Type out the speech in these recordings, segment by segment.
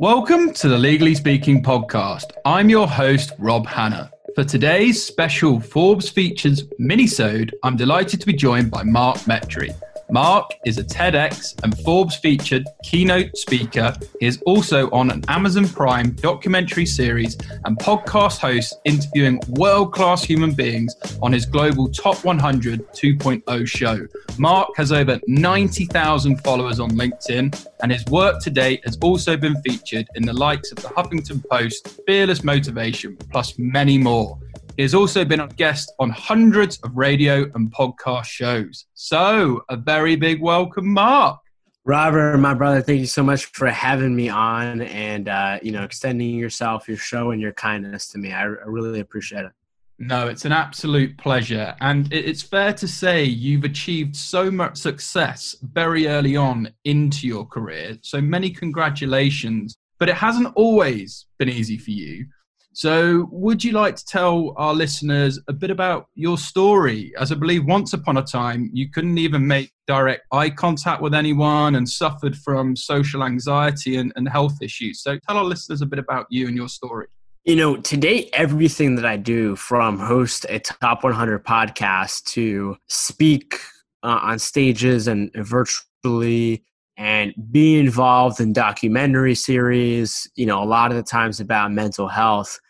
Welcome to the Legally Speaking podcast. I'm your host, Rob Hanna. For today's special Forbes Features minisode, I'm delighted to be joined by Mark Metry. Mark is a TEDx and Forbes featured keynote speaker. He is also on an Amazon Prime documentary series and podcast host interviewing world class human beings on his global Top 100 2.0 show. Mark has over 90,000 followers on LinkedIn, and his work to date has also been featured in the likes of the Huffington Post, Fearless Motivation, plus many more. He has also been a guest on hundreds of radio and podcast shows. So, a very big welcome, Mark. Robert, my brother, thank you so much for having me on and uh, you know extending yourself, your show, and your kindness to me. I, I really appreciate it. No, it's an absolute pleasure. And it's fair to say you've achieved so much success very early on into your career. So many congratulations. But it hasn't always been easy for you. So, would you like to tell our listeners a bit about your story? As I believe once upon a time, you couldn't even make direct eye contact with anyone and suffered from social anxiety and, and health issues. So, tell our listeners a bit about you and your story. You know, today, everything that I do from host a top 100 podcast to speak uh, on stages and virtually and be involved in documentary series, you know, a lot of the times about mental health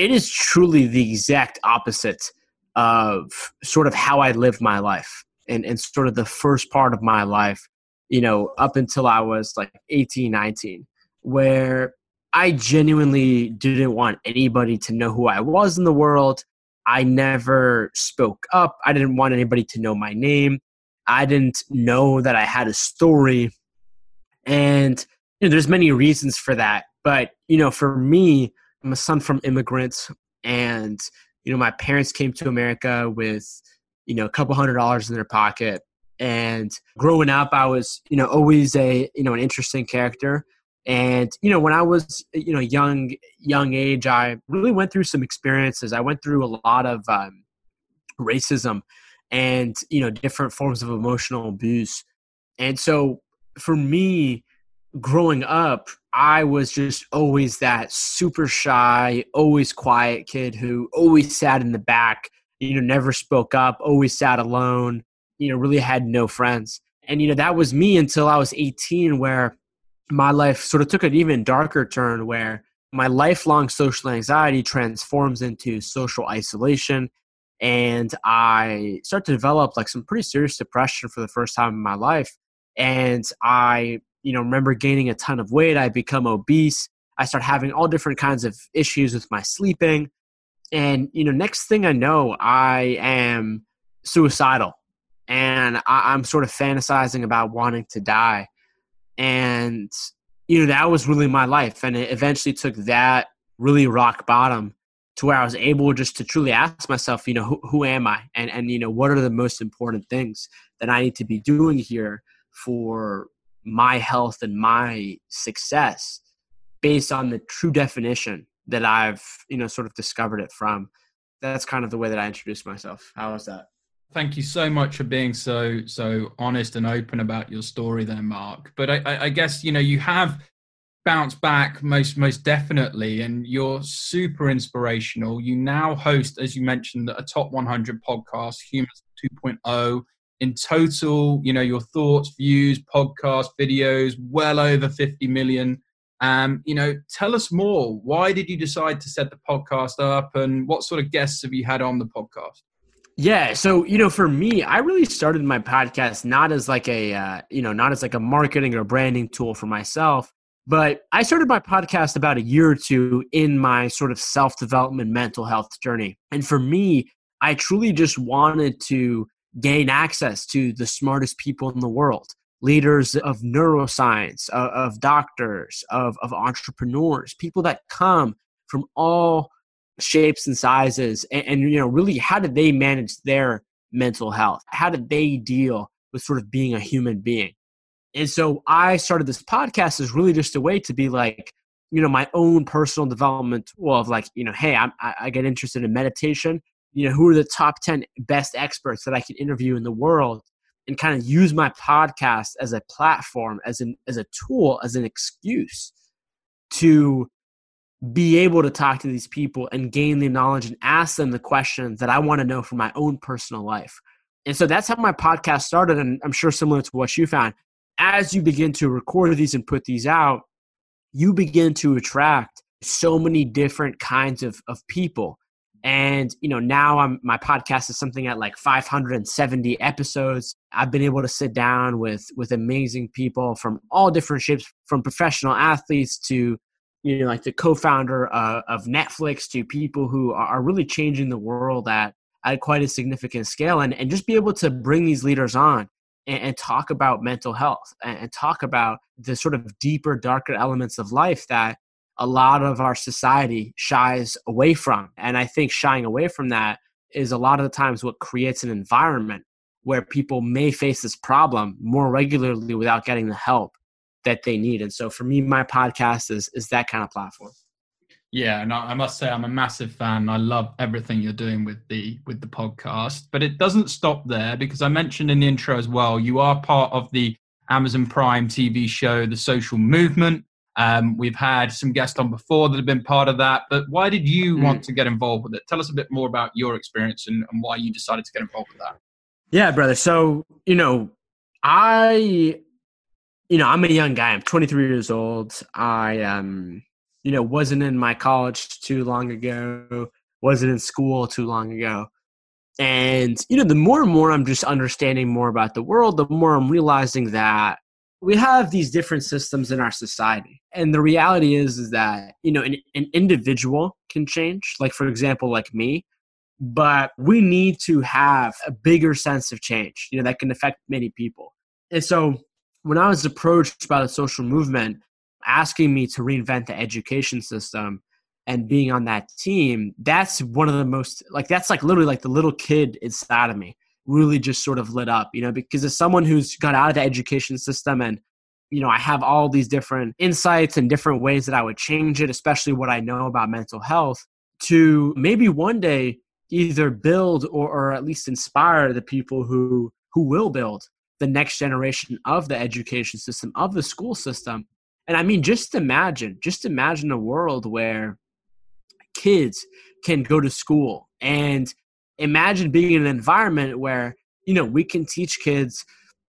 it is truly the exact opposite of sort of how I lived my life and, and sort of the first part of my life, you know, up until I was like 18, 19, where I genuinely didn't want anybody to know who I was in the world. I never spoke up. I didn't want anybody to know my name. I didn't know that I had a story. And you know, there's many reasons for that. But, you know, for me, I'm a son from immigrants, and you know my parents came to America with you know a couple hundred dollars in their pocket. And growing up, I was you know always a you know an interesting character. And you know when I was you know young young age, I really went through some experiences. I went through a lot of um, racism and you know different forms of emotional abuse. And so for me, growing up, I was just always that super shy, always quiet kid who always sat in the back, you know, never spoke up, always sat alone, you know, really had no friends. And, you know, that was me until I was 18, where my life sort of took an even darker turn where my lifelong social anxiety transforms into social isolation. And I start to develop like some pretty serious depression for the first time in my life. And I you know, remember gaining a ton of weight. I become obese. I start having all different kinds of issues with my sleeping. And, you know, next thing I know, I am suicidal and I, am sort of fantasizing about wanting to die. And, you know, that was really my life. And it eventually took that really rock bottom to where I was able just to truly ask myself, you know, who, who am I? And, and, you know, what are the most important things that I need to be doing here for my health and my success based on the true definition that I've, you know, sort of discovered it from. That's kind of the way that I introduced myself. How was that? Thank you so much for being so so honest and open about your story there, Mark. But I, I guess you know you have bounced back most most definitely, and you're super inspirational. You now host, as you mentioned, a top 100 podcast, Humans 2.0 in total, you know, your thoughts, views, podcast, videos, well over 50 million. Um, you know, tell us more. Why did you decide to set the podcast up and what sort of guests have you had on the podcast? Yeah, so you know, for me, I really started my podcast not as like a uh, you know, not as like a marketing or branding tool for myself, but I started my podcast about a year or two in my sort of self-development mental health journey. And for me, I truly just wanted to gain access to the smartest people in the world leaders of neuroscience of, of doctors of, of entrepreneurs people that come from all shapes and sizes and, and, you know really how did they manage their mental health how did they deal with sort of being a human being and so i started this podcast as really just a way to be like you know my own personal development tool of like you know hey I'm, i get interested in meditation you know, who are the top 10 best experts that I can interview in the world and kind of use my podcast as a platform, as an as a tool, as an excuse to be able to talk to these people and gain the knowledge and ask them the questions that I want to know for my own personal life. And so that's how my podcast started. And I'm sure similar to what you found. As you begin to record these and put these out, you begin to attract so many different kinds of, of people. And, you know, now I'm, my podcast is something at like 570 episodes. I've been able to sit down with, with amazing people from all different shapes, from professional athletes to you know like the co-founder uh, of netflix to people who are really changing the world at at quite a significant scale and, and just be able to bring these leaders on and, and talk about mental health and, and, talk about the sort of deeper darker elements of life that a lot of our society shies away from and i think shying away from that is a lot of the times what creates an environment where people may face this problem more regularly without getting the help that they need. And so for me, my podcast is is that kind of platform. Yeah, and I must say I'm a massive fan. I love everything you're doing with the with the podcast. But it doesn't stop there because I mentioned in the intro as well, you are part of the Amazon Prime TV show, The Social Movement. Um, we've had some guests on before that have been part of that. But why did you mm. want to get involved with it? Tell us a bit more about your experience and, and why you decided to get involved with that. Yeah, brother. So, you know, I you know, I'm a young guy. I'm 23 years old. I um, you know, wasn't in my college too long ago. Wasn't in school too long ago. And you know, the more and more I'm just understanding more about the world, the more I'm realizing that we have these different systems in our society. And the reality is is that, you know, an, an individual can change, like for example, like me, but we need to have a bigger sense of change, you know, that can affect many people. And so when I was approached by the social movement asking me to reinvent the education system and being on that team, that's one of the most like that's like literally like the little kid inside of me really just sort of lit up, you know, because as someone who's got out of the education system and you know, I have all these different insights and different ways that I would change it, especially what I know about mental health, to maybe one day either build or, or at least inspire the people who who will build the next generation of the education system, of the school system. And I mean, just imagine, just imagine a world where kids can go to school and imagine being in an environment where, you know, we can teach kids,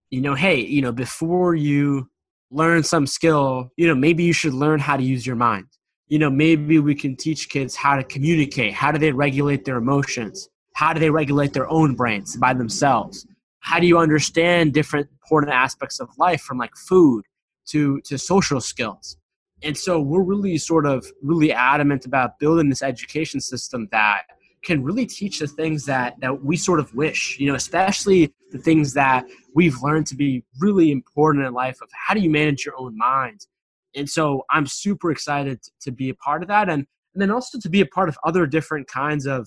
you know, hey, you know, before you learn some skill, you know, maybe you should learn how to use your mind. You know, maybe we can teach kids how to communicate. How do they regulate their emotions? How do they regulate their own brains by themselves? how do you understand different important aspects of life from like food to to social skills. And so we're really sort of really adamant about building this education system that can really teach the things that that we sort of wish you know especially the things that we've learned to be really important in life of how do you manage your own mind. And so i'm super excited to be a part of that and and then also to be a part of other different kinds of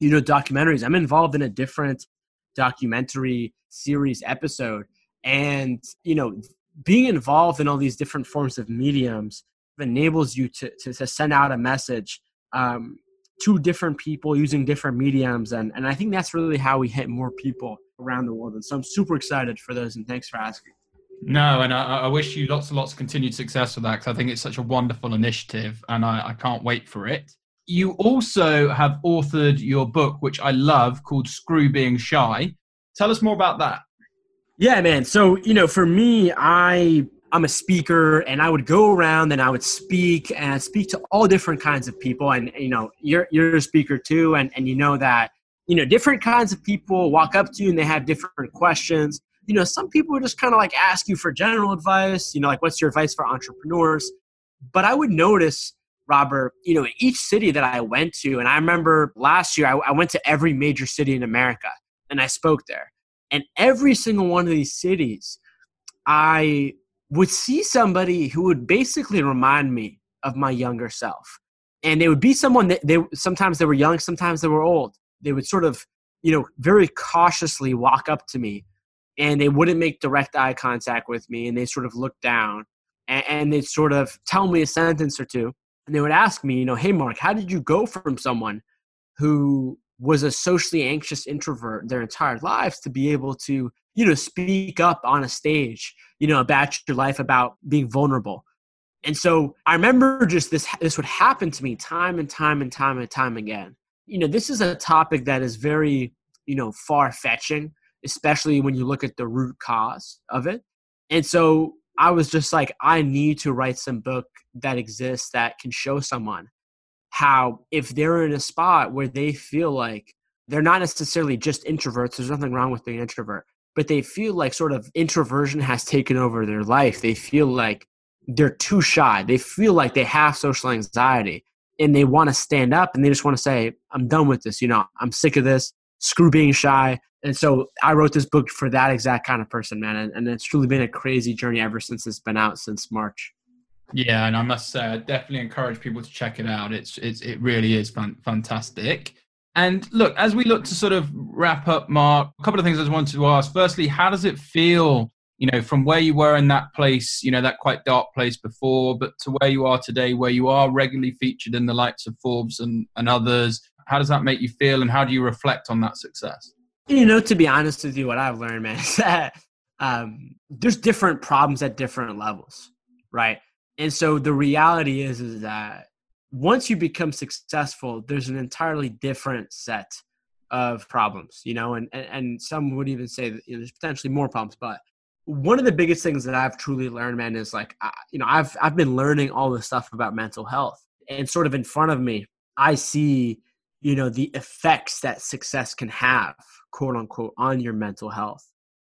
you know documentaries. I'm involved in a different documentary series episode and you know being involved in all these different forms of mediums enables you to, to, to send out a message um, to different people using different mediums and, and i think that's really how we hit more people around the world and so i'm super excited for those and thanks for asking no, and I, I, wish you lots and lots of continued success with that because I think it's such a wonderful initiative and I, I, can't wait for it you also have authored your book, which I love, called Screw Being Shy. Tell us more about that. Yeah, man. So, you know, for me, I I'm a speaker and I would go around and I would speak and speak to all different kinds of people. And, you know, you're, you're a speaker too. And, and you know that, you know, different kinds of people walk up to you and they have different questions. You know, some people just kind of like ask you for general advice, you know, like what's your advice for entrepreneurs? But I would notice Robert, you know, each city that I went to, and I remember last year I, I, went to every major city in America and I spoke there. And every single one of these cities, I would see somebody who would basically remind me of my younger self. And they would be someone that they sometimes they were young, sometimes they were old. They would sort of, you know, very cautiously walk up to me and they wouldn't make direct eye contact with me and they sort of look down and, and they'd sort of tell me a sentence or two and they would ask me, you know, hey, Mark, how did you go from someone who was a socially anxious introvert their entire lives to be able to, you know, speak up on a stage, you know, about your life, about being vulnerable? And so I remember just this this would happen to me time and time and time and time again. You know, this is a topic that is very, you know, far fetching, especially when you look at the root cause of it. And so I was just like, I need to write some book that exists that can show someone how if they're in a spot where they feel like they're not necessarily just introverts, there's nothing wrong with being an introvert, but they feel like sort of introversion has taken over their life. They feel like they're too shy. They feel like they have social anxiety and they want to stand up and they just want to say, I'm done with this. You know, I'm sick of this. Screw being shy. And so I wrote this book for that exact kind of person, man. And, and it's truly been a crazy journey ever since it's been out since March. Yeah, and I must say, I definitely encourage people to check it out. It's, it's it really is fan- fantastic. And look, as we look to sort of wrap up, Mark, a couple of things I just wanted to ask. Firstly, how does it feel you know, from where you were in that place, you know, that quite dark place before, but to where you are today, where you are regularly featured in the likes of Forbes and, and others, how does that make you feel and how do you reflect on that success? You know, to be honest with you, what I've learned, man, is that um, there's different problems at different levels, right? And so the reality is, is that once you become successful, there's an entirely different set of problems, you know, and, and, and some would even say that you know, there's potentially more problems, but one of the biggest things that I've truly learned, man, is like, you know, I've I've been learning all this stuff about mental health, and sort of in front of me, I see, you know, the effects that success can have, quote unquote, on your mental health,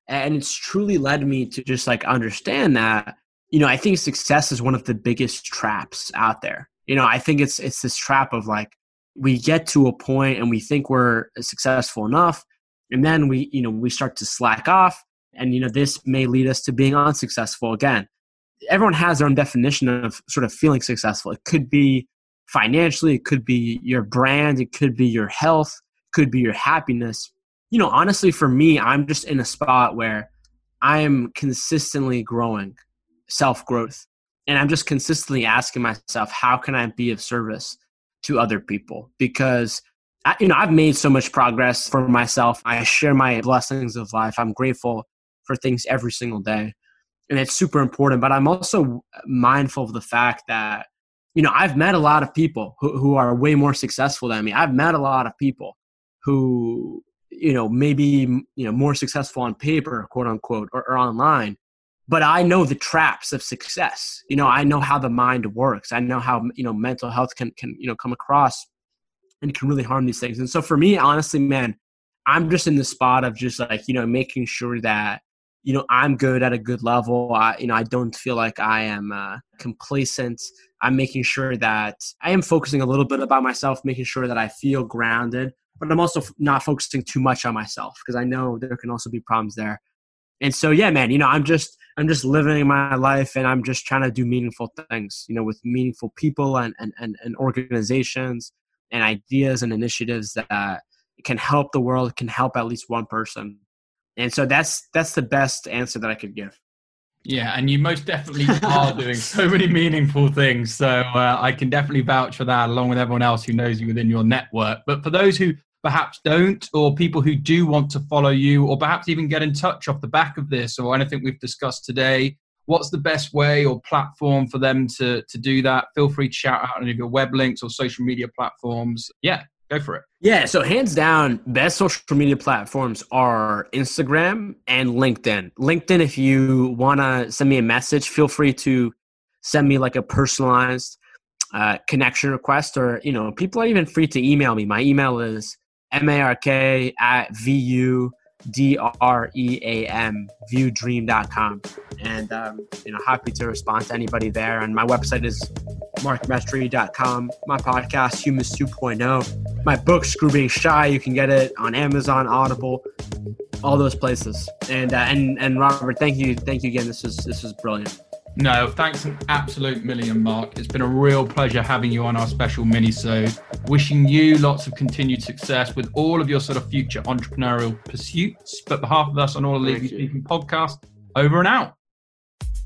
and it's truly led me to just like understand that, you know, I think success is one of the biggest traps out there. You know, I think it's it's this trap of like we get to a point and we think we're successful enough, and then we, you know, we start to slack off and you know this may lead us to being unsuccessful again. Everyone has their own definition of sort of feeling successful. It could be financially it could be your brand it could be your health it could be your happiness. You know honestly for me i'm just in a spot where i am consistently growing self growth and i'm just consistently asking myself how can i be of service to other people because I, you know i've made so much progress for myself i share my blessings of life i'm grateful for things every single day. And it's super important. But I'm also mindful of the fact that, you know, I've met a lot of people who, who are way more successful than me. I've met a lot of people who, you know, maybe, you know, more successful on paper, quote unquote, or, or online. But I know the traps of success. You know, I know how the mind works. I know how, you know, mental health can, can, you know, come across and can really harm these things. And so for me, honestly, man, I'm just in the spot of just like, you know, making sure that you know i'm good at a good level i you know i don't feel like i am uh, complacent i'm making sure that i am focusing a little bit about myself making sure that i feel grounded but i'm also not focusing too much on myself because i know there can also be problems there and so yeah man you know i'm just i'm just living my life and i'm just trying to do meaningful things you know with meaningful people and and, and, and organizations and ideas and initiatives that can help the world can help at least one person and so that's that's the best answer that I could give. Yeah, and you most definitely are doing so many meaningful things. So uh, I can definitely vouch for that, along with everyone else who knows you within your network. But for those who perhaps don't, or people who do want to follow you, or perhaps even get in touch off the back of this or anything we've discussed today, what's the best way or platform for them to to do that? Feel free to shout out any of your web links or social media platforms. Yeah, Go for it. Yeah, so hands down, best social media platforms are Instagram and LinkedIn. LinkedIn, if you want to send me a message, feel free to send me like a personalized uh, connection request, or you know, people are even free to email me. My email is mark at vu D-R-E-A-M, vudream.com. And, um, you know, happy to respond to anybody there. And my website is markmetry.com. My podcast, Humans 2.0. My book, Screw Being Shy, you can get it on Amazon, Audible, all those places. And, uh, and, and Robert, thank you. Thank you again. This was, this was brilliant. No, thanks an absolute million, Mark. It's been a real pleasure having you on our special mini-sode. Wishing you lots of continued success with all of your sort of future entrepreneurial pursuits. But behalf of us on all of the Speaking podcast, over and out.